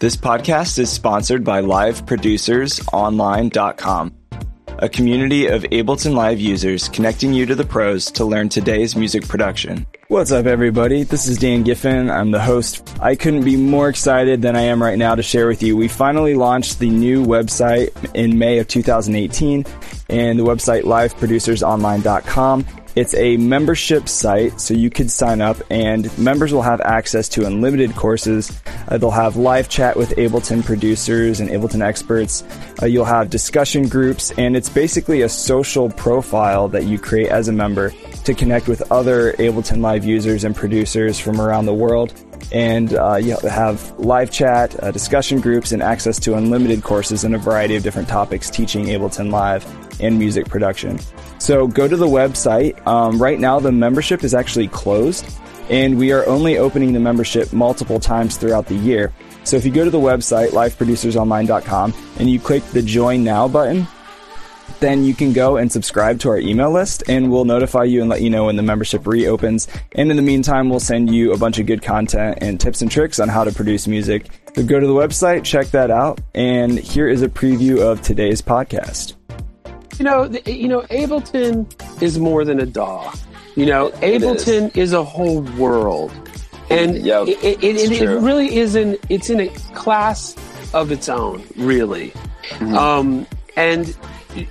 This podcast is sponsored by LiveProducersOnline.com, a community of Ableton Live users connecting you to the pros to learn today's music production. What's up, everybody? This is Dan Giffen. I'm the host. I couldn't be more excited than I am right now to share with you. We finally launched the new website in May of 2018 and the website liveproducersonline.com. It's a membership site, so you could sign up, and members will have access to unlimited courses. Uh, they'll have live chat with Ableton producers and Ableton experts. Uh, you'll have discussion groups, and it's basically a social profile that you create as a member to connect with other Ableton Live users and producers from around the world. And uh, you have live chat, uh, discussion groups, and access to unlimited courses in a variety of different topics teaching Ableton Live and music production. So go to the website. Um, right now, the membership is actually closed, and we are only opening the membership multiple times throughout the year. So if you go to the website, liveproducersonline.com, and you click the Join Now button, then you can go and subscribe to our email list and we'll notify you and let you know when the membership reopens. And in the meantime, we'll send you a bunch of good content and tips and tricks on how to produce music. So go to the website, check that out, and here is a preview of today's podcast. You know, the, you know, Ableton is more than a DAW. You know, It Ableton is. a whole world, and Yep, it, it, it, it really is in it's in a class of its own, really. Mm-hmm. Um, and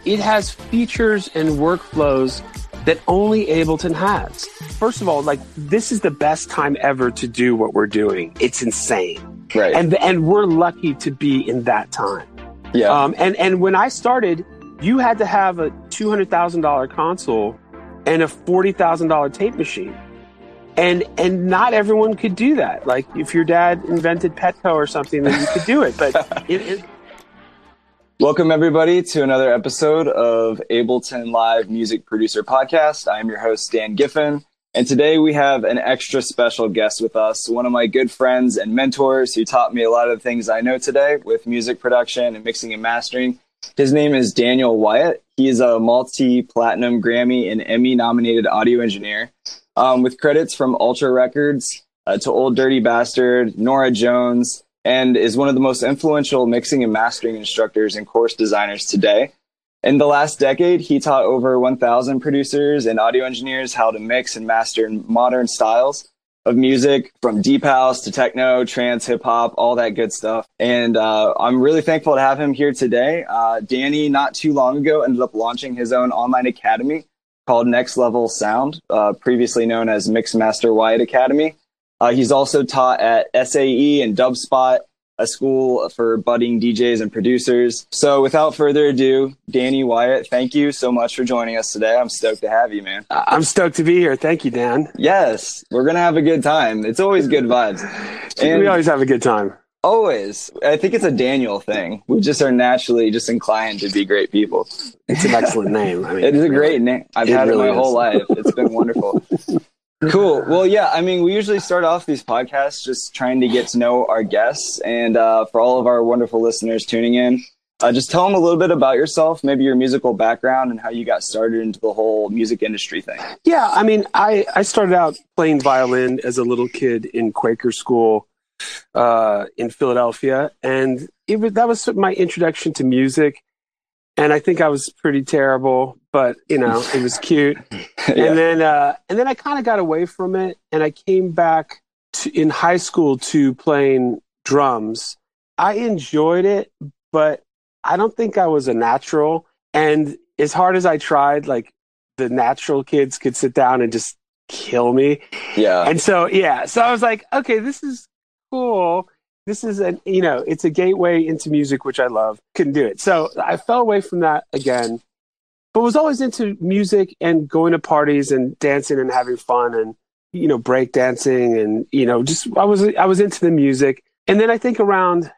it has features and workflows that only Ableton has. First of all, like this is the best time ever to do what we're doing. It's insane, Right. and and we're lucky to be in that time. yeah. Um, and and when I started, you had to have a two hundred thousand dollar console and a forty thousand dollar tape machine, and and not everyone could do that. Like if your dad invented Petco or something, then you could do it. But it, it, Welcome, everybody, to another episode of Ableton Live Music Producer Podcast. I am your host, Dan Giffen, and today we have an extra special guest with us, one of my good friends and mentors who taught me a lot of the things I know today with music production and mixing and mastering. His name is Daniel Wyatt. He's a multi platinum Grammy and Emmy nominated audio engineer um, with credits from Ultra Records uh, to Ol' Dirty Bastard, Norah Jones, and is one of the most influential mixing and mastering instructors and course designers today. In the last decade, he taught over 1,000 producers and audio engineers how to mix and master modern styles of music from deep house to techno, trance, hip hop, all that good stuff. And uh, I'm really thankful to have him here today. Uh, Danny, not too long ago, ended up launching his own online academy called Next Level Sound, uh, previously known as Mixmaster Wyatt Academy. Uh, he's also taught at SAE and Dubspot, a school for budding DJs and producers. So without further ado, Danny Wyatt, thank you so much for joining us today. I'm stoked to have you, man. I'm stoked to be here. Thank you, Dan. Yes, we're going to have a good time. It's always good vibes. And we always have a good time. always, I think it's a Daniel thing. We just are naturally just inclined to be great people. It's an excellent name. I mean, It is a really. great name. I've It had it really my whole life. It's been wonderful. cool. Well, yeah. I mean, we usually start off these podcasts just trying to get to know our guests, and uh, for all of our wonderful listeners tuning in, uh, just tell them a little bit about yourself, maybe your musical background, and how you got started into the whole music industry thing. Yeah, I mean, I, I started out playing violin as a little kid in Quaker school uh, in Philadelphia, and it was, that was my introduction to music. And I think I was pretty terrible, but you know, it was cute. Yeah. And then, uh, and then I kind of got away from it, and I came back to, in high school to playing drums. I enjoyed it, but I don't think I was a natural. And as hard as I tried, like the natural kids could sit down and just kill me. Yeah. And so, yeah, so I was like, okay, this is cool. This is an, you know, it's a gateway into music, which I love. Couldn't do it. So I fell away from that again, but was always into music and going to parties and dancing and having fun and, you know, break dancing and, you know, just, I was, I was into the music. And then I think around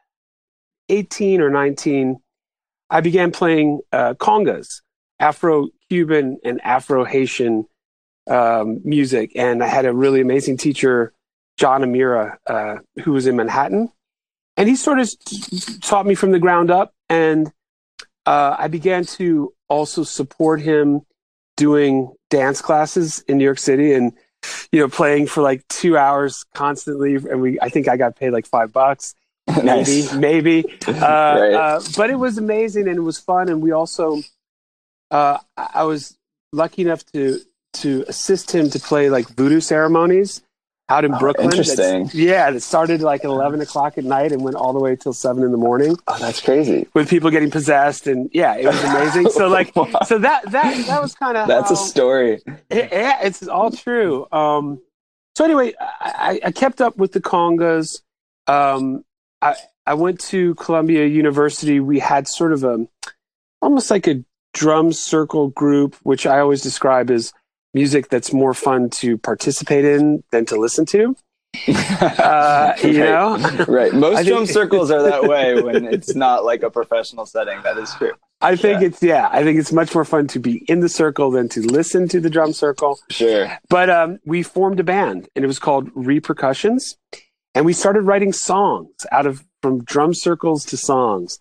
18 or 19, I began playing uh, congas, Afro Cuban and Afro Haitian um, music. And I had a really amazing teacher, John Amira, uh, who was in Manhattan. And he sort of taught me from the ground up. And uh, I began to also support him doing dance classes in New York City and, you know, playing for like two hours constantly. And we, I think I got paid like five bucks. maybe, Nice. maybe. Uh, Right. uh, but it was amazing and it was fun. And we also, uh, I I was lucky enough to to assist him to play like voodoo ceremonies out in Oh, Brooklyn. That's- interesting. Yeah, it started like at eleven o'clock at night and went all the way till seven in the morning Oh, that's crazy. with people getting possessed. And yeah, it was amazing. So like, Wow. so that that that was kind of That's a story. yeah, it's all true. Um, so anyway, I, I I kept up with the congas. Um, I I went to Columbia University. We had sort of a almost like a drum circle group, which I always describe as music that's more fun to participate in than to listen to. Uh, you know, Right. Most think- drum circles are that way when it's not like a professional setting. That is true. I think Yeah. it's yeah, I think it's much more fun to be in the circle than to listen to the drum circle. Sure. But um, we formed a band, and it was called Repercussions, and we started writing songs out of from drum circles to songs.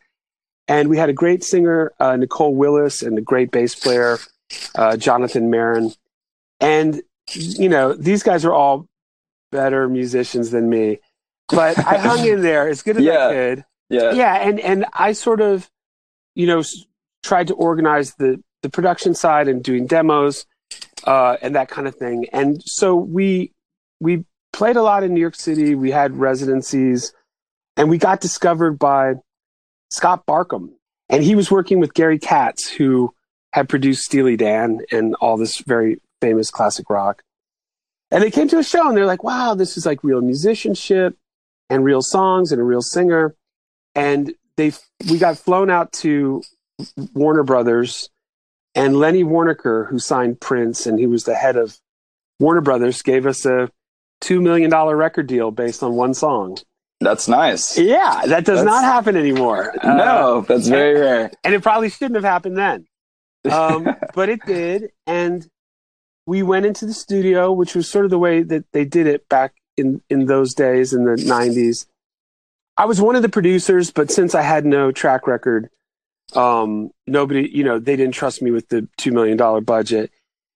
And we had a great singer, uh, Nicole Willis, and a great bass player, uh, Jonathan Marin. And you know, these guys are all better musicians than me, but I hung in there as good as Yeah. I could Yeah. yeah and and i sort of you know tried to organize the the production side and doing demos uh and that kind of thing and so we we played a lot in new york city we had residencies and we got discovered by scott barkham and he was working with gary katz who had produced steely dan and all this very famous classic rock and they came to a show and they're like wow this is like real musicianship and real songs and a real singer and they we got flown out to Warner Brothers and Lenny Waronker who signed Prince and he was the head of Warner Brothers gave us a 2 million dollar record deal based on one song. That's nice. Yeah, that does That's- not happen anymore. Uh, no, that's very rare. and it probably shouldn't have happened then. Um, but it did and we went into the studio which was sort of the way that they did it back in in those days in the 90s i was one of the producers but since i had no track record um nobody you know they didn't trust me with the 2 million dollar budget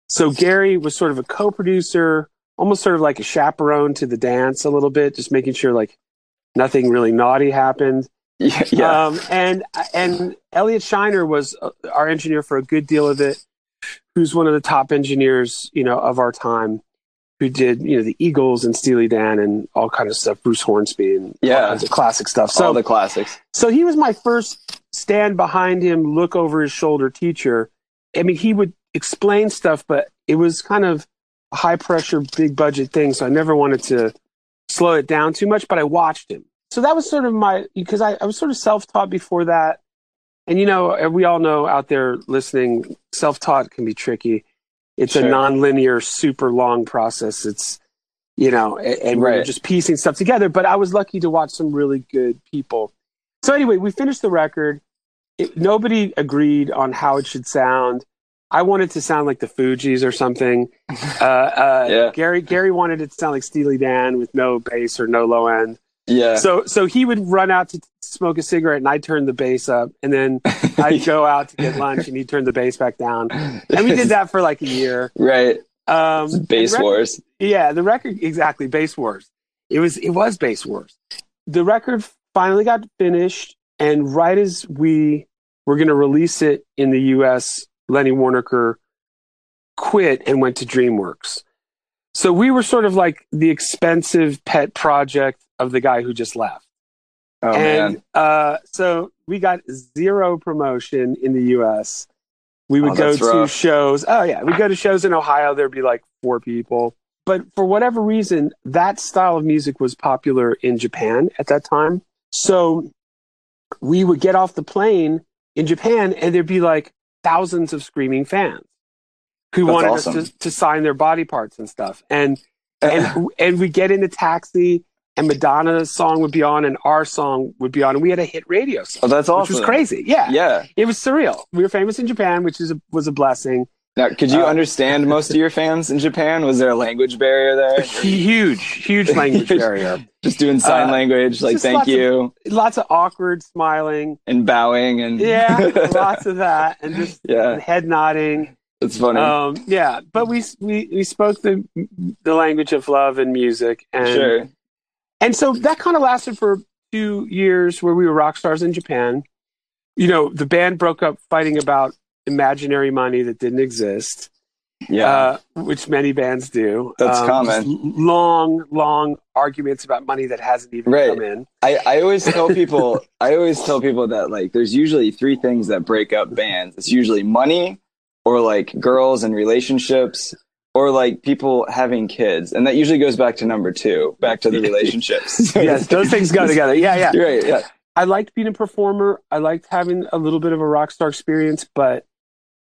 so gary was sort of a co-producer almost sort of like a chaperone to the dance a little bit just making sure like nothing really naughty happened yeah. yeah. um, and and Elliot Scheiner was uh, our engineer for a good deal of it, who's one of the top engineers, you know, of our time, who did you know the Eagles and Steely Dan and all kind of stuff, Bruce Hornsby and all Yeah. kinds of classic stuff. All So the classics. so he was my first stand behind him, look over his shoulder teacher. I mean, he would explain stuff, but it was kind of a high pressure, big budget thing. So I never wanted to slow it down too much, but I watched him. So that was sort of my, because I, I was sort of self taught before that. And, you know, we all know out there listening, self taught can be tricky. It's a Sure. non-linear, super long process. It's, you know, a- and we we're just piecing stuff together. But I was lucky to watch some really good people. So anyway, we finished the record. It, nobody agreed on how it should sound. I wanted to sound like the Fugees or something. Uh, uh, Yeah. Gary Gary wanted it to sound like Steely Dan with no bass or no low end. Yeah. So so he would run out to smoke a cigarette, and I'd turn the bass up, and then I'd go out to get lunch, and he'd turn the bass back down. And we did that for like a year. right. Um, Base and rec- wars. yeah, the record exactly Bass Wars. It was it was Bass Wars. The record finally got finished, and right as we were going to release it in the U.S., Lenny Waronker quit and went to DreamWorks. So we were sort of like the expensive pet project of the guy who just left. Oh and uh, so we got zero promotion in the U.S. We would Oh, go to rough. shows. Oh yeah, we go to shows in Ohio. There'd be like four people, but for whatever reason, that style of music was popular in Japan at that time. So we would get off the plane in Japan, and there'd be like thousands of screaming fans who That's wanted awesome. us to, to sign their body parts and stuff. And and and we get in a taxi and Madonna's song would be on and our song would be on and we had a hit radio song, oh, that's which awesome. was crazy. Yeah. Yeah. It was surreal. We were famous in Japan, which is a, was a blessing. Now, could you Uh, understand most of your fans in Japan? Was there a language barrier there? Huge, huge language barrier. Just doing sign Uh, language, like thank lots of- you Lots of awkward smiling. and bowing and Yeah, lots of that and just yeah, head nodding. it's funny. Um, yeah, but we we we spoke the the language of love and music and sure. And so that kind of lasted for two years where we were rock stars in Japan. You know, the band broke up fighting about imaginary money that didn't exist. Yeah. Uh, which many bands do. That's Um, common. Long, long arguments about money that hasn't even Right. come in. I, I always tell people I always tell people that like there's usually three things that break up bands. It's usually money or like girls and relationships or like people having kids. And that usually goes back to number two, back to the relationships. yes, those things go together. Yeah, yeah. You're right. Yeah. I liked being a performer. I liked having a little bit of a rock star experience, but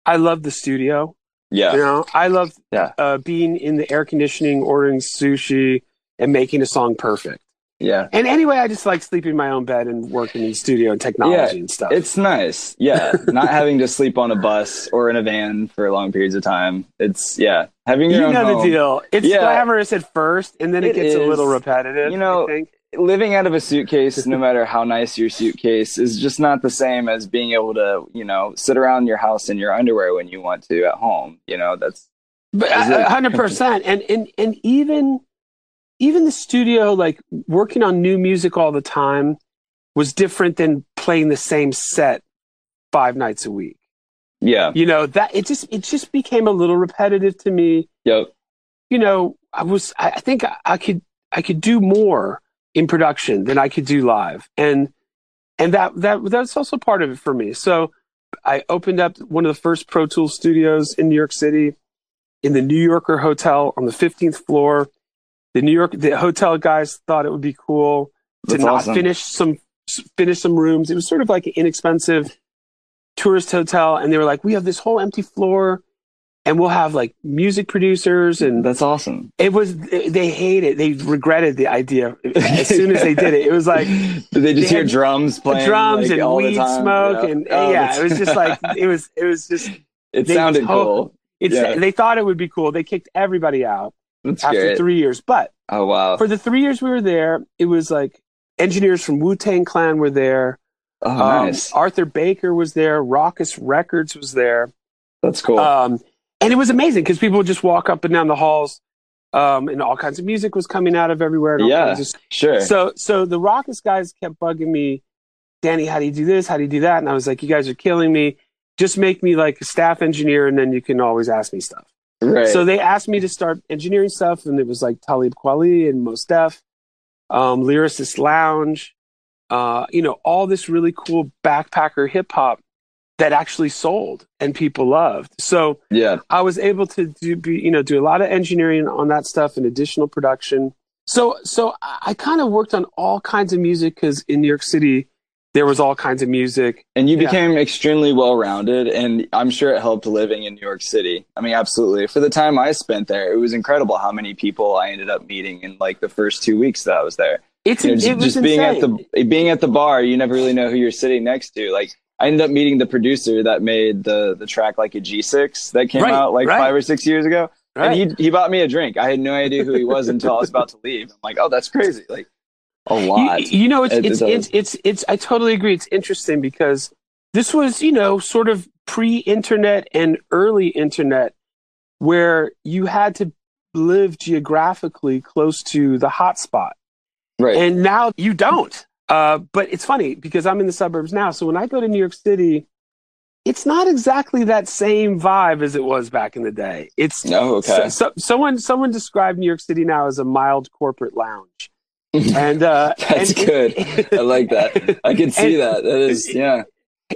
I love the studio. Yeah. You know, I love Yeah. uh, being in the air conditioning, ordering sushi, and making a song perfect. Yeah. And anyway, I just like sleeping in my own bed and working in the studio and technology and stuff. It's nice. Yeah. Not having to sleep on a bus or in a van for long periods of time. It's yeah. Having your you own know home. the deal. It's Yeah. glamorous at first, and then it, It gets a little repetitive. You know, I think. living out of a suitcase, no matter how nice your suitcase, is just not the same as being able to, you know, sit around your house in your underwear when you want to at home. You know, that's But Is uh, a hundred percent, and and and even even the studio, like working on new music all the time, was different than playing the same set five nights a week. yeah. You know that it just it just became a little repetitive to me. Yep. You know, I was I I think I, I could I could do more in production than I could do live, and and that that that's also part of it for me. So I opened up one of the first Pro Tools studios in New York City in the New Yorker Hotel on the 15th floor. The New York the hotel guys thought it would be cool to That's not awesome. finish some finish some rooms. It was sort of like an inexpensive tourist hotel, and they were like, "We have this whole empty floor, and we'll have like music producers." And That's awesome. it was they hated, they regretted the idea as soon as they did it. It was like Did they just They hear drums playing? drums like, and weed smoke, and Oh, yeah, that's- it was just like it was. It was just it sounded told- cool. it's. Yeah. They thought it would be cool. They kicked everybody out That's after great. three years, but oh wow. for the three years we were there, it was like engineers from Wu Tang Clan were there. oh Um, nice. Arthur Baker was there. Rawkus Records was there. That's cool. Um, and it was amazing because people would just walk up and down the halls, um, and all kinds of music was coming out of everywhere. Yeah. of- sure. So, so the Rawkus guys kept bugging me, Danny, how do you do this? How do you do that? And I was like, you guys are killing me. Just make me like a staff engineer, and then you can always ask me stuff. Right. So they asked me to start engineering stuff, and it was like Talib Kweli and Mos Def, um, Lyricist Lounge, uh, you know, all this really cool backpacker hip hop that actually sold and people loved. So yeah. I was able to do, be, you know, do a lot of engineering on that stuff and additional production. So, so I, I kind of worked on all kinds of music because in New York City there was all kinds of music. And you Yeah. became extremely well rounded, and I'm sure it helped living in New York City. I mean, absolutely. For the time I spent there, it was incredible how many people I ended up meeting in like the first two weeks that I was there. It's You know, just, it was just being at the being at the bar, you never really know who you're sitting next to. Like I ended up meeting the producer that made the the track like a G6 that came Right, out like right. five or six years ago. right? And he he bought me a drink. I had no idea who he was until I was about to leave. I'm like, oh, that's crazy. Like a lot. You, you know, it's It- it's, it's it's it's I totally agree. It's interesting because this was you know sort of pre-internet and early internet, where you had to live geographically close to the hotspot, right. and now you don't. Uh, but it's funny because I'm in the suburbs now, so when I go to New York City, it's not exactly that same vibe as it was back in the day. It's oh, okay. so, so, someone someone described New York City now as a mild corporate lounge, and uh, That's and good. it- I like that. I can see that. That is, yeah.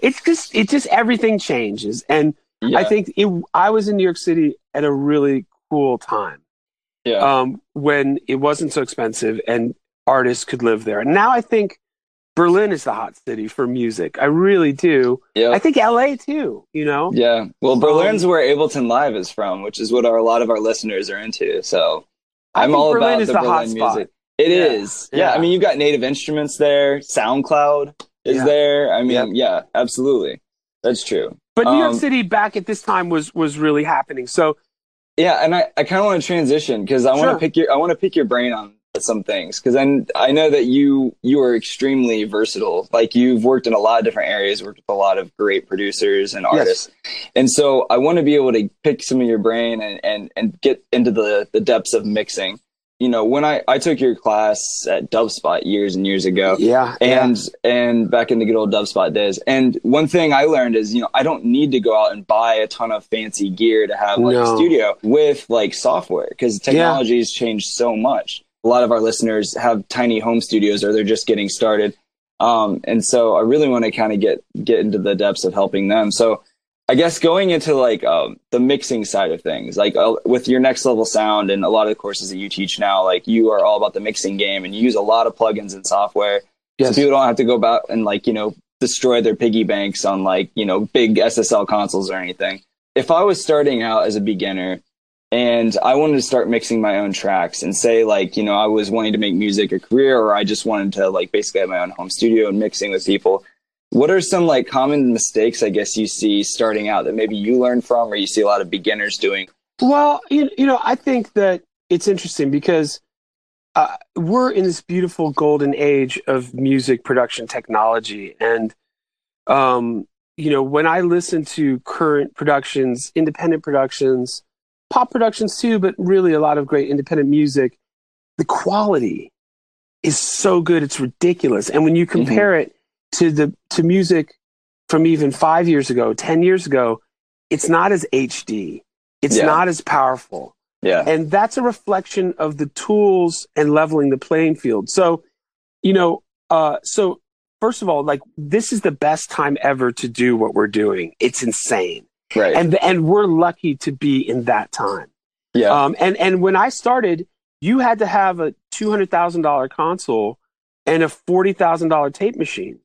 it's just it just everything changes, and Yeah. I think it, I was in New York City at a really cool time yeah. um, when it wasn't so expensive and artists could live there. And now I think Berlin is the hot city for music. I really do. yeah. I think LA too. You know, yeah. Well, Um, Berlin's where Ableton Live is from, which is what our, a lot of our listeners are into. So I'm all Berlin about is the, the Berlin hot spot. It Yeah. is. Yeah. Yeah. I mean, you've got native instruments there. SoundCloud is Yeah. there. I mean, yeah, absolutely. That's true. But New York Um, City back at this time was was really happening. So Yeah, and I, I kind of want to transition because I want to Sure. pick your I want to pick your brain on some things because I I know that you you are extremely versatile. Like you've worked in a lot of different areas, worked with a lot of great producers and Yes. artists, and so I want to be able to pick some of your brain and and and get into the the depths of mixing. You know, when I, I took your class at DubSpot years and years ago. Yeah. And yeah. and back in the good old DubSpot days. And one thing I learned is, you know, I don't need to go out and buy a ton of fancy gear to have like No. a studio with like software because technology has changed so much. A lot of our listeners have tiny home studios or they're just getting started. Um, and so I really want to kind of get get into the depths of helping them. So I guess going into like um, the mixing side of things, like uh, with your next level sound and a lot of the courses that you teach now, like you are all about the mixing game and you use a lot of plugins and software. Yes. So people don't have to go about and like, you know, destroy their piggy banks on like, you know, big SSL consoles or anything. If I was starting out as a beginner and I wanted to start mixing my own tracks and say like, you know, I was wanting to make music a career or I just wanted to like basically have my own home studio and mixing with people. What are some like common mistakes I guess you see starting out that maybe you learn from or you see a lot of beginners doing? Well, you, you know, I think that it's interesting because uh, we're in this beautiful golden age of music production technology. And, um, you know, when I listen to current productions, independent productions, pop productions too, but really a lot of great independent music, the quality is so good, it's ridiculous. And when you compare it to the to music from even five years ago, ten years ago, it's not as HD. It's Yeah. not as powerful. Yeah. And that's a reflection of the tools and leveling the playing field. So, you know, uh, so first of all, like this is the best time ever to do what we're doing. It's insane. Right. And and we're lucky to be in that time. yeah. Um, and and when I started, you had to have a two hundred thousand dollar console and a forty thousand dollar tape machine,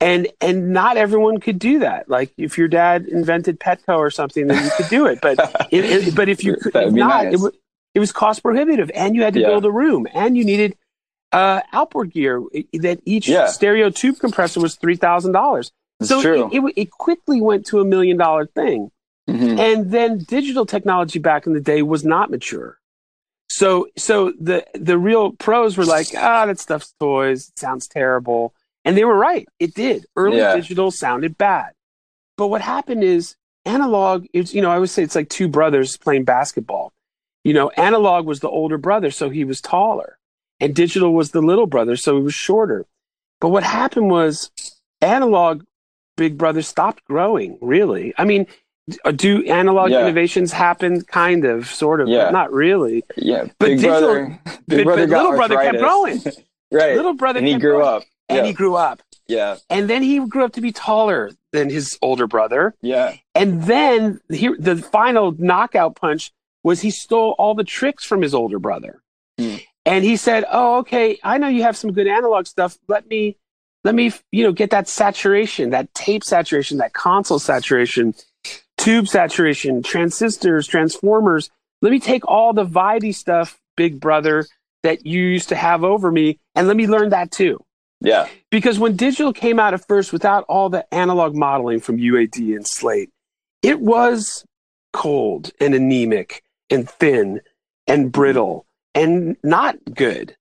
and and not everyone could do that. Like if your dad invented Petco or something, then you could do it. But it, it- but if you could if not, nice. it, it was cost prohibitive, and you had to Yeah. build a room, and you needed uh, outboard gear. That each Yeah. stereo tube compressor was three thousand dollars. So. It, it, it quickly went to a million dollar thing. Mhm. And then digital technology back in the day was not mature. So so the the real pros were like, ah, that stuff's toys. It sounds terrible. And they were right. It did. Early Yeah. digital sounded bad. But what happened is analog is, you know, I always say it's like two brothers playing basketball. You know, analog was the older brother, so he was taller. And digital was the little brother, so he was shorter. But what happened was analog big brother stopped growing, really. I mean, do analog Yeah. innovations happen kind of sort of Yeah. but not really Yeah, But Big digital- Brother. but, Big Brother but got little brother kept growing right, little brother and he kept grew growing. up. And yeah, he grew up. Yeah, and then he grew up to be taller than his older brother. Yeah, and then he, the final knockout punch was he stole all the tricks from his older brother. Hmm. and he said oh okay i know you have some good analog stuff. Let me let me you know get that saturation that tape saturation that console saturation tube saturation transistors transformers. Let me take all the vibey stuff big brother that you used to have over me and let me learn that too yeah, because when digital came out at first without all the analog modeling from UAD and Slate, it was cold and anemic and thin and brittle and not good.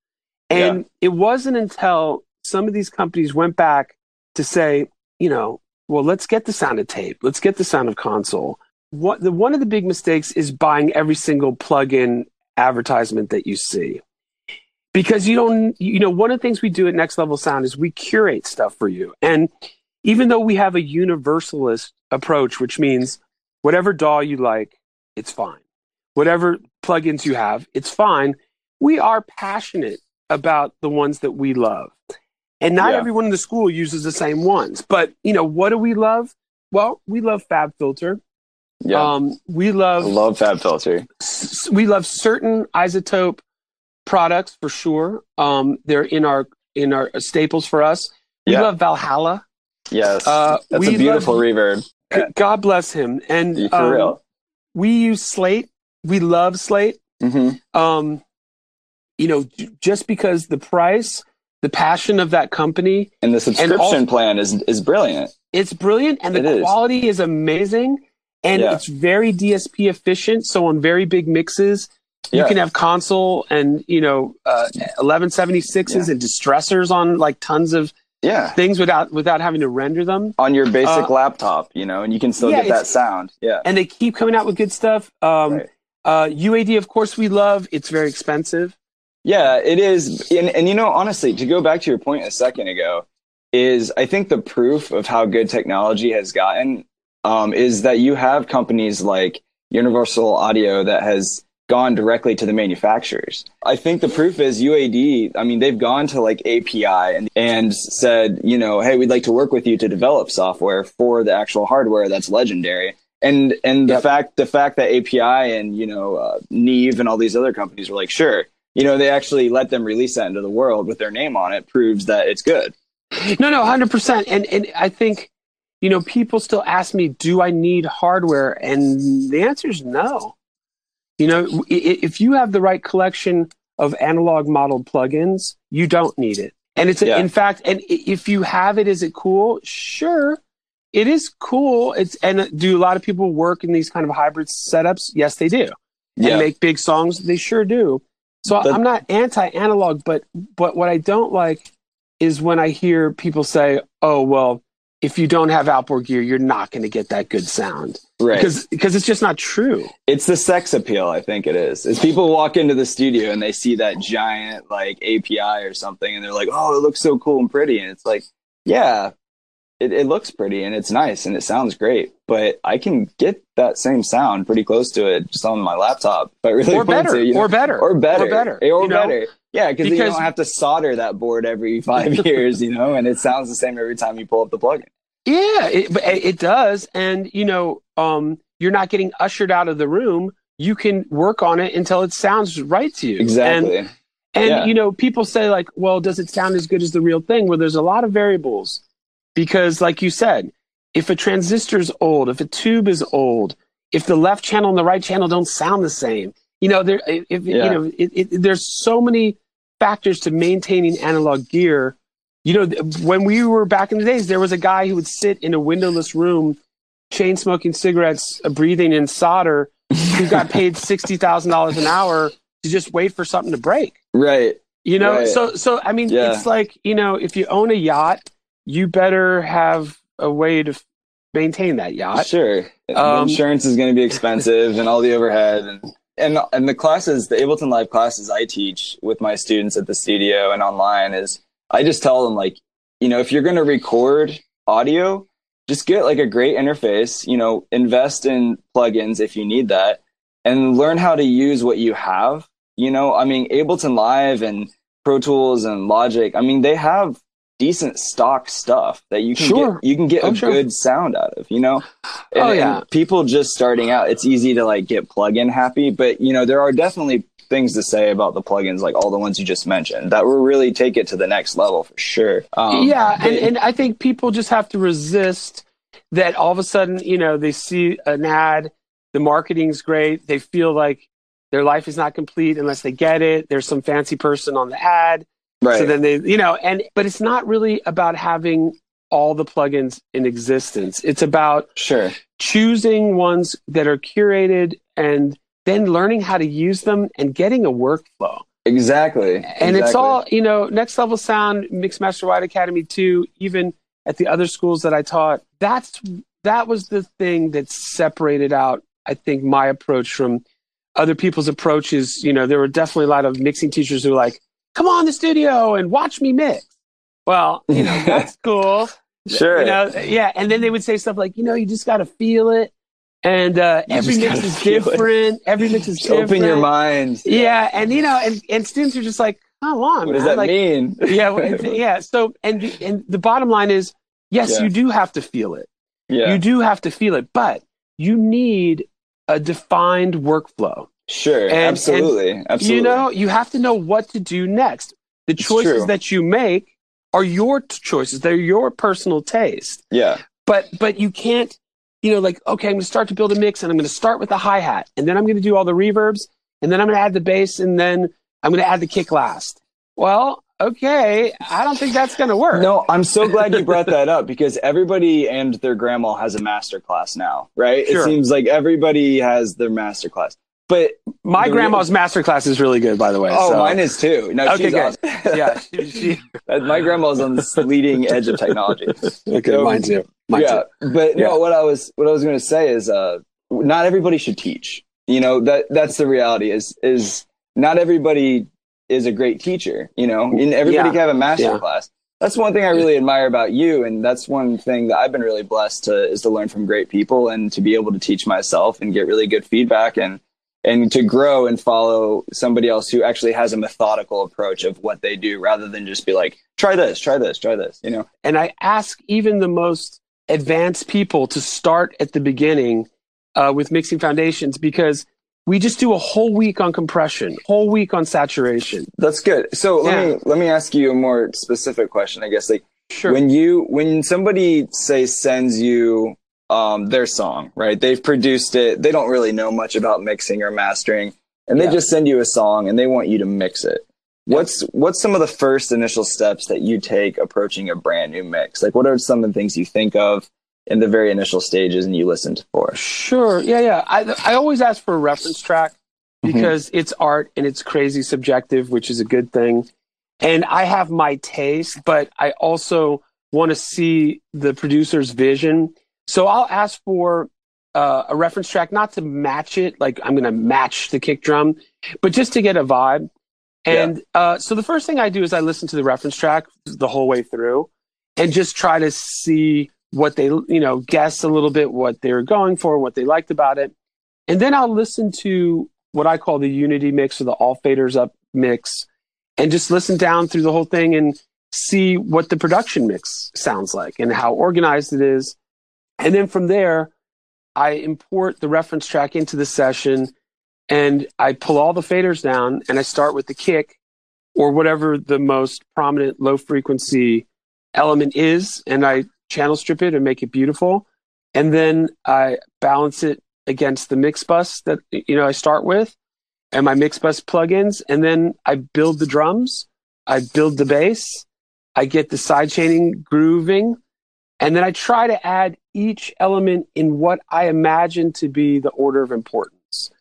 And it wasn't until some of these companies went back to say, you know, well, let's get the sound of tape, let's get the sound of console. What the one of the big mistakes is buying every single plug-in advertisement that you see because you don't you know one of the things we do at next level sound is we curate stuff for you. And even though we have a universalist approach which means whatever DAW you like it's fine. Whatever plugins you have it's fine. We are passionate about the ones that we love. And not Yeah. everyone in the school uses the same ones. But you know what do we love? Well we love FabFilter yeah. um, we I love love Fab Filter. s- we love certain iZotope products for sure. Um, they're in our in our staples for us. We Yeah. love Valhalla. Yes, Uh, that's a beautiful love- reverb. God bless him. And For um, real. we use Slate. We love Slate. hmm Um, you know, j- just because the price, the passion of that company, And the subscription also- plan is is brilliant. it's brilliant and the It is. quality is amazing and Yeah. it's very DSP efficient. So on very big mixes, you Yeah. can have console and you know uh, 1176s Yeah. and distressors on like tons of Yeah, things without without having to render them. on your basic Uh, laptop, you know, and you can still yeah, get that sound. Yeah, And they keep coming out with good stuff. Um, Right. uh, UAD, of course, we love. It's very expensive. Yeah, it is. And, and you know, honestly, to go back to your point a second ago, is I think the proof of how good technology has gotten um, is that you have companies like Universal Audio that has gone directly to the manufacturers. I think the proof is UAD. I mean, they've gone to like API and, and said, you know, hey, we'd like to work with you to develop software for the actual hardware that's legendary. And and the yep. fact the fact that API and you know uh, Neve and all these other companies were like, sure, you know, they actually let them release that into the world with their name on it proves that it's good. No, no, hundred percent. And and I think you know people still ask me, do I need hardware? And the answer is no. You know, if you have the right collection of analog modeled plugins, you don't need it. And it's, yeah. in fact, and if you have it, is it cool? Sure. It is cool. It's, and uh, do a lot of people work in these kind of hybrid setups? Yes, they do. Yeah. And make big songs? They sure do. So I'm not anti analog, but, but what I don't like is when I hear people say, oh, well, if you don't have outboard gear, you're not going to get that good sound. Right. Because because it's just not true. It's the sex appeal, I think it is. Is people walk into the studio and they see that giant like API or something and they're like, "Oh, it looks so cool and pretty." And it's like, "Yeah, it, it looks pretty and it's nice and it sounds great, but I can get that same sound pretty close to it just on my laptop. But really or better, to, you know, or better, or better, or better, or better. Yeah, because you don't have to solder that board every five years, you know, and it sounds the same every time you pull up the plugin. Yeah, it, it does, and you know, um, you're not getting ushered out of the room. You can work on it until it sounds right to you. Exactly. And, and yeah. you know, people say like, "Well, does it sound as good as the real thing?" Well, there's a lot of variables because, like you said, if a transistor is old, if a tube is old, if the left channel and the right channel don't sound the same, you know, there, if, yeah. you know, it, it, there's so many factors to maintaining analog gear. You know, when we were back in the days, there was a guy who would sit in a windowless room, chain smoking cigarettes, uh, breathing in solder, who got paid sixty thousand dollars an hour to just wait for something to break. Right. You know, right. so so I mean, yeah. it's like you know, if you own a yacht, you better have a way to maintain that yacht. Sure. Um, insurance is going to be expensive and all the overhead and and and the classes, the Ableton Live classes I teach with my students at the studio and online is I just tell them like, you know, if you're going to record audio, just get like a great interface, you know, invest in plugins if you need that and learn how to use what you have. You know, I mean, Ableton Live and Pro Tools and Logic, I mean, they have decent stock stuff that you can sure. get you can get oh, a sure. good sound out of you know and, oh yeah people just starting out it's easy to like get plug-in happy but you know there are definitely things to say about the plugins like all the ones you just mentioned that will really take it to the next level for sure um, yeah and, and i think people just have to resist that all of a sudden you know they see an ad the marketing's great they feel like their life is not complete unless they get it there's some fancy person on the ad Right. So then they, you know, and but it's not really about having all the plugins in existence. It's about sure choosing ones that are curated and then learning how to use them and getting a workflow. Exactly. And exactly. it's all, you know, Next Level Sound, Mixmaster Wyatt Academy 2, even at the other schools that I taught, that's that was the thing that separated out, I think, my approach from other people's approaches. You know, there were definitely a lot of mixing teachers who were like, come on the studio and watch me mix. Well, you know, that's cool. Sure. You know, yeah. And then they would say stuff like, you know, you just got to feel it. And uh, every mix is different. It. Every mix is different. Open your mind. Yeah. yeah. And, you know, and, and students are just like, come on. What does that like, mean? yeah. Yeah. So, and, and the bottom line is, yes, yeah. you do have to feel it. Yeah. You do have to feel it, but you need a defined workflow. Sure, and, absolutely, and, absolutely. You know, you have to know what to do next. The choices that you make are your choices; they're your personal taste. Yeah. But but you can't, you know, like okay, I'm going to start to build a mix, and I'm going to start with the hi hat, and then I'm going to do all the reverbs, and then I'm going to add the bass, and then I'm going to add the kick last. Well, okay, I don't think that's going to work. No, I'm so glad you brought that up because everybody and their grandma has a master class now, right? Sure. It seems like everybody has their master class. But my grandma's master class is really good, by the way. Oh, so. mine is too. No, okay, she's good. Awesome. yeah, she, she... my grandma's on the leading edge of technology. Okay, so, mine too. Mine yeah, too. but yeah. no, what I was what I was going to say is, uh, not everybody should teach. You know that that's the reality. Is is not everybody is a great teacher. You know, and everybody Yeah. can have a master Yeah. class. That's one thing I really admire about you, and that's one thing that I've been really blessed to is to learn from great people and to be able to teach myself and get really good feedback and and to grow and follow somebody else who actually has a methodical approach of what they do rather than just be like try this try this try this you know and I ask even the most advanced people to start at the beginning uh, with mixing foundations because we just do a whole week on compression, whole week on saturation. that's good so let me let me ask you a more specific question i guess like Sure. when you when somebody say sends you um their song right they've produced it they don't really know much about mixing or mastering and they just send you a song and they want you to mix it what's what's some of the first initial steps that you take approaching a brand new mix like what are some of the things you think of in the very initial stages and you listen for Sure. Yeah, yeah. I I always ask for a reference track Mhm. because it's art and it's crazy subjective, which is a good thing. And I have my taste, but I also want to see the producer's vision. So I'll ask for uh, a reference track, not to match it, like I'm going to match the kick drum, but just to get a vibe. And uh, so the first thing I do is I listen to the reference track the whole way through and just try to see what they, you know, guess a little bit what they were going for, what they liked about it. And then I'll listen to what I call the unity mix or the all faders up mix and just listen down through the whole thing and see what the production mix sounds like and how organized it is. And then from there, I import the reference track into the session and I pull all the faders down and I start with the kick or whatever the most prominent low frequency element is. And I channel strip it and make it beautiful. And then I balance it against the mix bus that, you know, I start with and my mix bus plugins. And then I build the drums. I build the bass. I get the side chaining grooving. And then I try to add each element in what I imagine to be the order of importance.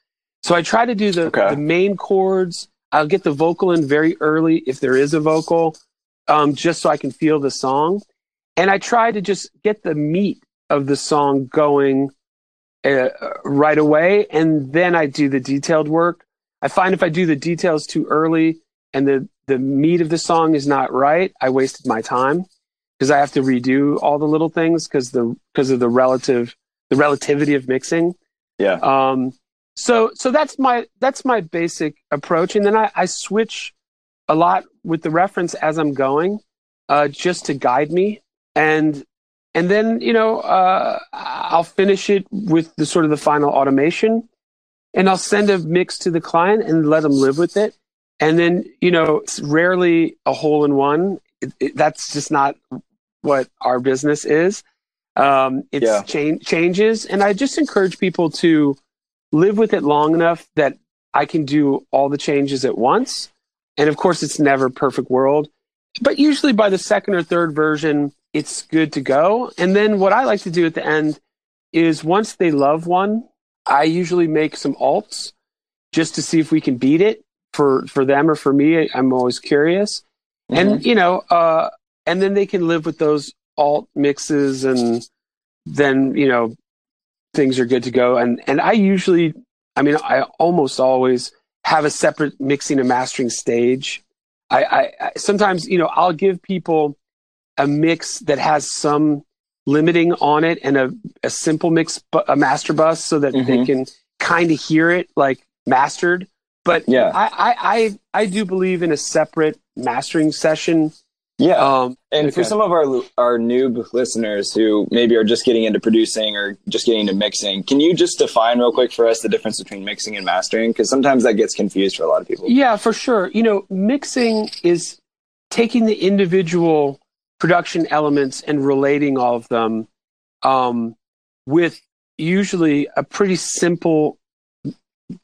So I try to do the, Okay. the main chords. I'll get the vocal in very early if there is a vocal, um, just so I can feel the song. And I try to just get the meat of the song going uh, right away. And then I do the detailed work. I find if I do the details too early and the, the meat of the song is not right, I wasted my time because I have to redo all the little things because the because of the relative the relativity of mixing. yeah. Um, so so that's my that's my basic approach, and then I, I switch a lot with the reference as I'm going, uh, just to guide me, and and then you know uh, I'll finish it with the sort of the final automation, and I'll send a mix to the client and let them live with it, and then you know it's rarely a hole in one. It, it, that's just not what our business is. Um, it's Yeah. chan- changes, and I just encourage people to live with it long enough that I can do all the changes at once. And of course, it's never perfect world, but usually by the second or third version, it's good to go. And then what I like to do at the end is once they love one, I usually make some alts just to see if we can beat it for for them or for me. I'm always curious, and you know, uh, and then they can live with those alt mixes, and then you know things are good to go. And and I usually, I mean, I almost always have a separate mixing and mastering stage. I, I, I sometimes, you know, I'll give people a mix that has some limiting on it and a, a simple mix, a master bus, so that they Mhm. can kind of hear it like mastered. But Yeah. I, I, I, I do believe in a separate mastering session. Yeah Um, And for some of our our noob listeners who maybe are just getting into producing or just getting into mixing, can you just define real quick for us the difference between mixing and mastering? Because sometimes that gets confused for a lot of people. Yeah, for sure. You know, mixing is taking the individual production elements and relating all of them um, with usually a pretty simple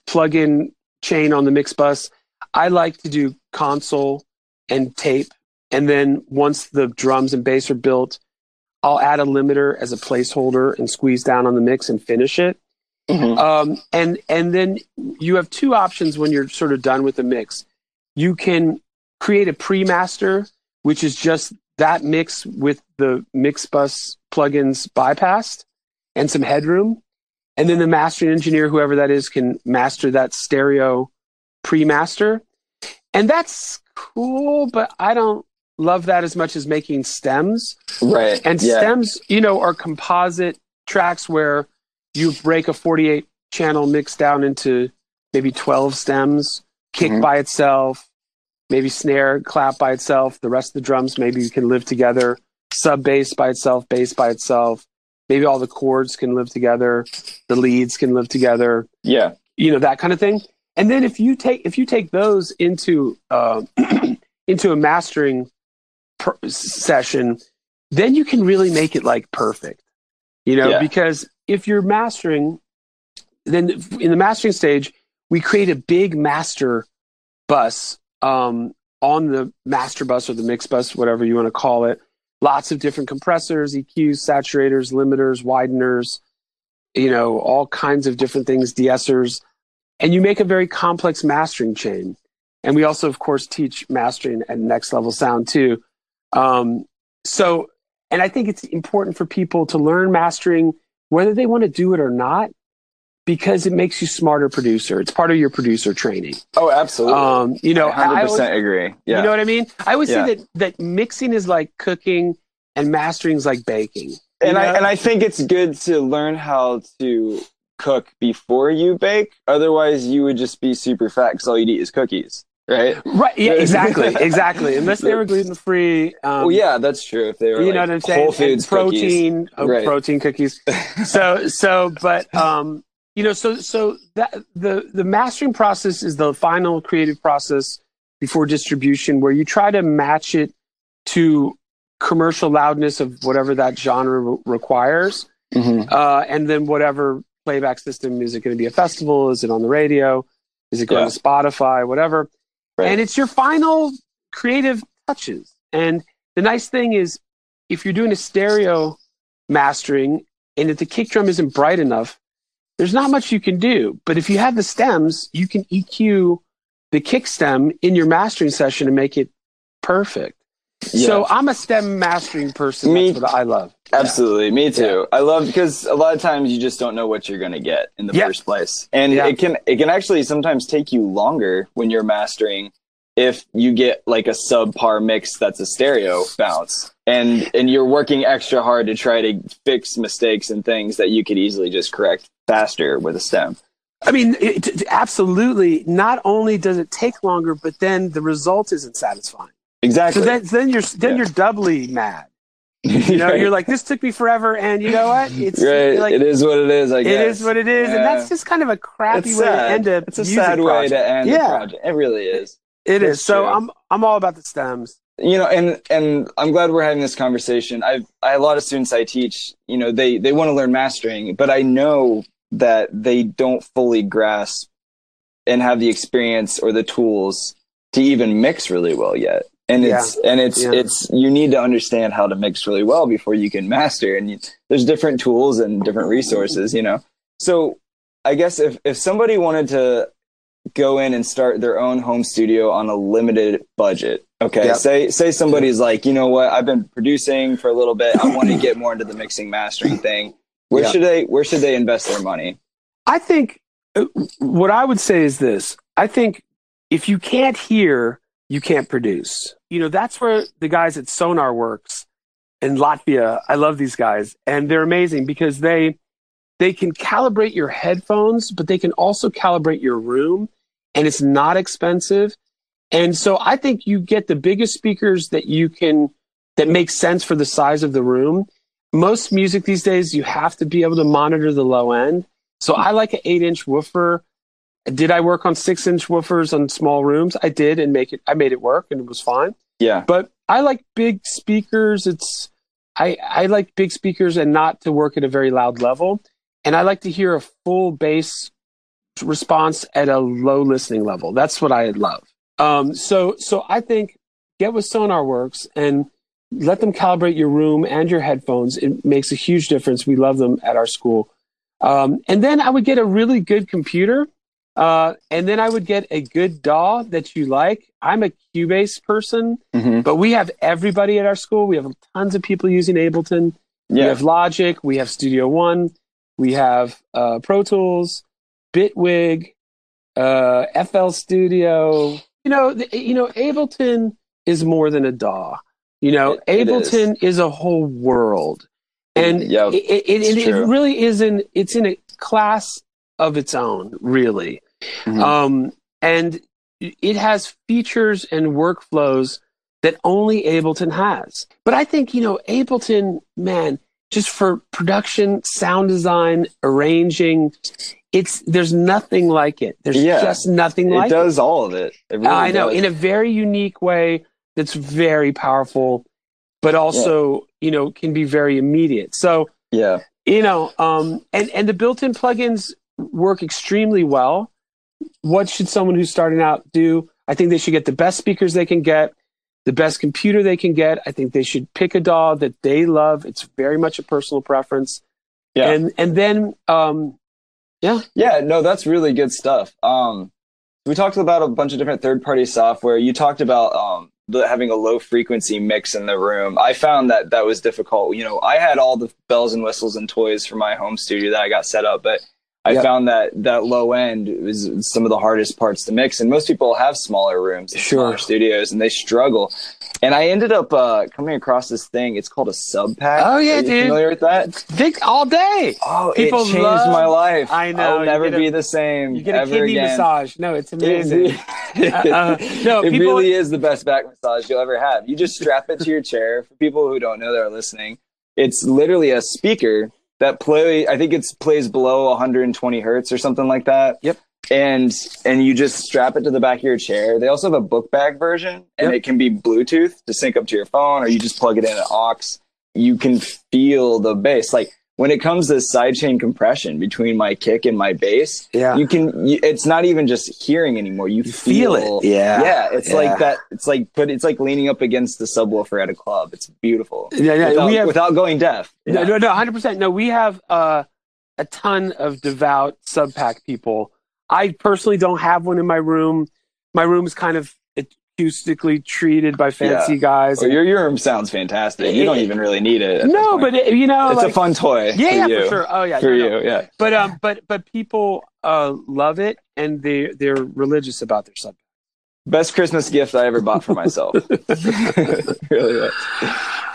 plug-in chain on the mix bus. I like to do console and tape, and then once the drums and bass are built, I'll add a limiter as a placeholder and squeeze down on the mix and finish it. Mhm. Um, and and then you have two options when you're sort of done with the mix. You can create a pre-master, which is just that mix with the mix bus plugins bypassed and some headroom. And then the mastering engineer, whoever that is, can master that stereo pre-master. and that's cool, but I don't love that as much as making stems. Right. And yeah. stems, you know, are composite tracks where you break a 48 channel mix down into maybe 12 stems, kick Mhm. by itself, maybe snare, clap by itself. The rest of the drums maybe you can live together, sub bass by itself, bass by itself. Maybe all the chords can live together, the leads can live together Yeah. you know that kind of thing and then if you take if you take those into uh, into a mastering per- session then you can really make it like perfect you know Yeah. because if you're mastering then in the mastering stage we create a big master bus um, on the master bus or the mix bus whatever you want to call it. Lots of different compressors eqs saturators limiters wideners you know all kinds of different things de-essers and you make a very complex mastering chain. And we also of course teach mastering at next level sound too um, so and i think it's important for people to learn mastering whether they want to do it or not because it makes you smarter producer it's part of your producer training Oh, absolutely. um, you know I always- percent agree. Yeah. you know what i mean i always Yeah. say that that mixing is like cooking and mastering is like baking and you I and I think it's good to learn how to cook before you bake. Otherwise, you would just be super fat because all you'd eat is cookies, right? right yeah exactly exactly unless they were gluten free um, well, yeah, that's true. If they were, you like know what I'm saying? Whole And Foods protein, oh, Right. protein cookies. So, so, but, um, you know, so, so that the, the mastering process is the final creative process before distribution where you try to match it to commercial loudness of whatever that genre re- requires. cookies. Mhm. Uh, and then whatever playback system, is it going to be a festival? Is it on the radio? Is it going Yeah. to Spotify? Whatever. Right. And it's your final creative touches. And the nice thing is, if you're doing a stereo mastering and if the kick drum isn't bright enough, there's not much you can do. But if you have the stems, you can EQ the kick stem in your mastering session and make it perfect. Yeah. So I'm a stem mastering person. Me- That's what I love. Yeah. Absolutely, me too. I love because a lot of times you just don't know what you're going to get in the Yeah. first place, and Yeah. it can it can actually sometimes take you longer when you're mastering if you get like a subpar mix that's a stereo bounce, and and you're working extra hard to try to fix mistakes and things that you could easily just correct faster with a stem. I mean, it, it- absolutely. Not only does it take longer, but then the result isn't satisfying. Exactly. So then, then you're then Yeah. you're doubly mad. You know, you're like, this took me forever, and you know what? It's right. like it is what it is. I guess it is what it is, and that's just kind of a crappy It's way sad. to end a It's a sad way to end Yeah. a project. It really is. It That's is. So. I'm I'm all about the stems. you know and and i'm glad we're having this conversation i've i a lot of students i teach you know they they want to learn mastering but i know that they don't fully grasp and have the experience or the tools to even mix really well yet and it's and it's Yeah. it's you need to understand how to mix really well before you can master and you, there's different tools and different resources you know so i guess if if somebody wanted to go in and start their own home studio on a limited budget. Okay. Yep. Say say somebody's like, you know what, I've been producing for a little bit. I want to get more into the mixing mastering thing. Where Yep. should they where should they invest their money? I think uh, what I would say is this. I think if you can't hear, you can't produce. You know, that's where the guys at Sonarworks in Latvia, I love these guys and they're amazing because they they can calibrate your headphones, but they can also calibrate your room and it's not expensive. And so I think you get the biggest speakers that you can that make sense for the size of the room. Most music these days you have to be able to monitor the low end. So I like an eight inch woofer. Did I work on six inch woofers on small rooms? I did and make it I made it work and it was fine. Yeah. But I like big speakers. It's I I like big speakers and not to work at a very loud level. And I like to hear a full bass response at a low listening level. That's what I love. Um, so so I think get with Sonarworks and let them calibrate your room and your headphones. It makes a huge difference. We love them at our school. Um, and then I would get a really good computer. Uh, and then I would get a good DAW that you like. I'm a Cubase person, hmm but we have everybody at our school. We have tons of people using Ableton. We have Logic. We have Studio One. We have uh, Pro Tools, Bitwig, uh, FL Studio, you know, the, you know, Ableton is more than a DAW. You know, It- it is. Ableton is. a whole world, and it, it, it really is in it's in a class of its own, really. Mhm. Um, and it has features and workflows that only Ableton has. But I think, you know, Ableton, man, just for production, sound design, arranging, it's there's nothing like it. There's Yeah. just nothing like it like does all of it. It it. really I know, does. in a very unique way that's very powerful, but also, you know, can be very immediate. So, yeah. you know um and and the built-in plugins work extremely well what should someone who's starting out do i think they should get the best speakers they can get the best computer they can get i think they should pick a DAW that they love it's very much a personal preference Yeah. and and then um Yeah, Yeah, no, that's really good stuff. Um, we talked about a bunch of different third-party software. You talked about um, the, having a low-frequency mix in the room. I found that that was difficult. You know, I had all the bells and whistles and toys for my home studio that I got set up, but I Yep. found that that low end was some of the hardest parts to mix. And most people have smaller rooms, Sure. smaller studios, and they struggle. And I ended up uh, coming across this thing. It's called a sub pack. Oh, yeah, Are you dude. Familiar with that? think all day Oh, People it changed love- my life. I know, I'll never a- be the same. you get a kidney again. massage no it's amazing re- Uh, uh, no, it people- really is the best back massage you'll ever have. You just strap it to your chair. For people who don't know that are listening, it's literally a speaker that play. I think it's plays below 120 hertz or something like that. Yep. And and you just strap it to the back of your chair. They also have a book bag version, and Yep. it can be Bluetooth to sync up to your phone, or you just plug it in at aux. You can feel the bass. Like when it comes to sidechain compression between my kick and my bass, yeah you can. You, it's not even just hearing anymore. You, You feel it. Yeah. yeah, it's Yeah. like that. It's like, but it's like leaning up against the subwoofer at a club. It's beautiful. yeah, yeah without, we have without going deaf. No, Yeah. no, no, hundred percent. No, we have uh, a ton of devout subpack people. I personally don't have one in my room. My room is kind of acoustically treated by fancy guys. Well, your room sounds fantastic. You don't even really need it. no, but it, you know, it's like, a fun toy. yeah, for yeah, you. for sure. Oh yeah, For no, you, no. yeah. But um, but but people uh love it and they they're religious about their subpack. Best Christmas gift I ever bought for myself. really.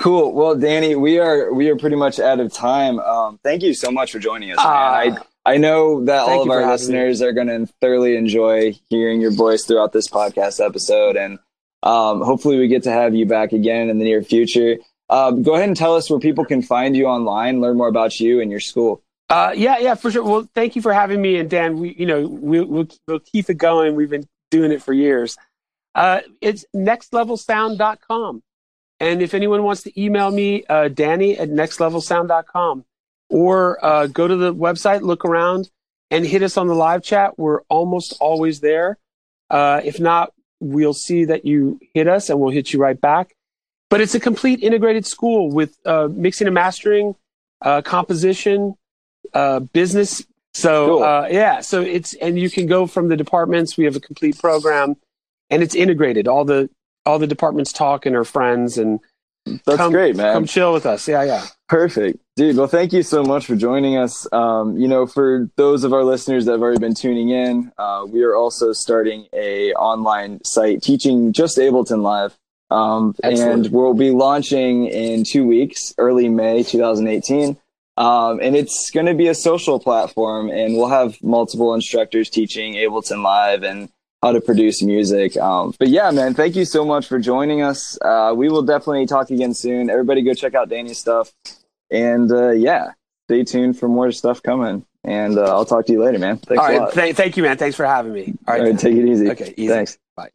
Cool. Well, Danny, we are we are pretty much out of time. Um, thank you so much for joining us, man. Ah. I I know that Thank all of our listeners are going to thoroughly enjoy hearing your voice throughout this podcast episode, and um, hopefully we get to have you back again in the near future. Um, go ahead and tell us where people can find you online, learn more about you and your school. Uh, yeah, yeah, for sure. Well, thank you for having me. And Dan, we, you know, we, we'll, we'll keep it going. We've been doing it for years. Uh, it's nextlevelsound.com. And if anyone wants to email me, uh, Danny at nextlevelsound.com or uh, go to the website, look around and hit us on the live chat. We're almost always there. Uh, if not, we'll see that you hit us and we'll hit you right back. But it's a complete integrated school with uh, mixing and mastering, uh, composition, uh, business. So Cool. uh, yeah, so it's and you can go from the departments. We have a complete program, and it's integrated. All the all the departments talk and are friends and That's Come- great, man. come chill with us. Yeah, yeah. Perfect. Dude, well, thank you so much for joining us. Um, you know, for those of our listeners that have already been tuning in, uh, we are also starting a online site teaching just Ableton Live. Um, and we'll be launching in two weeks, early May 2018. Um, and it's going to be a social platform, and we'll have multiple instructors teaching Ableton Live and how to produce music. Um, but yeah, man, thank you so much for joining us. Uh, we will definitely talk again soon. Everybody go check out Danny's stuff. And uh, yeah, stay tuned for more stuff coming. And uh, I'll talk to you later, man. Thanks All a lot. Th- thank you, man. Thanks for having me. All All right. right, take it easy. Okay, easy. Thanks. Bye.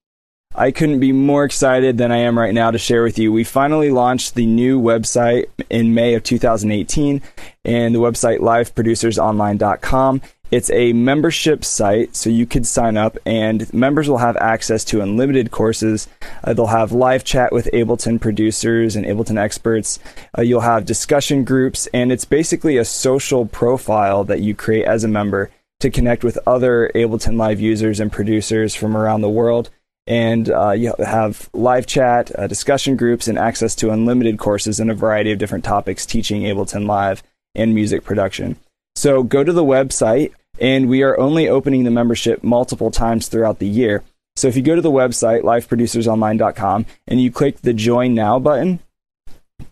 I couldn't be more excited than I am right now to share with you. We finally launched the new website in May of 2018 and the website liveproducersonline.com. It's a membership site, so you could sign up, and members will have access to unlimited courses. Uh, they'll have live chat with Ableton producers and Ableton experts. Uh, you'll have discussion groups, and it's basically a social profile that you create as a member to connect with other Ableton Live users and producers from around the world. And uh, you have live chat, uh, discussion groups, and access to unlimited courses in a variety of different topics teaching Ableton Live and music production. So go to the website, and we are only opening the membership multiple times throughout the year. So if you go to the website, liveproducersonline.com, and you click the Join Now button,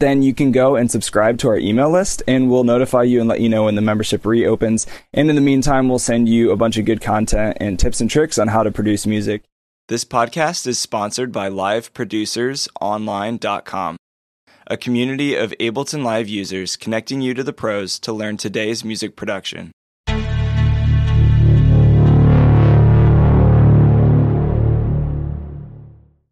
then you can go and subscribe to our email list and we'll notify you and let you know when the membership reopens. And in the meantime, we'll send you a bunch of good content and tips and tricks on how to produce music. This podcast is sponsored by liveproducersonline.com, a community of Ableton Live users connecting you to the pros to learn today's music production.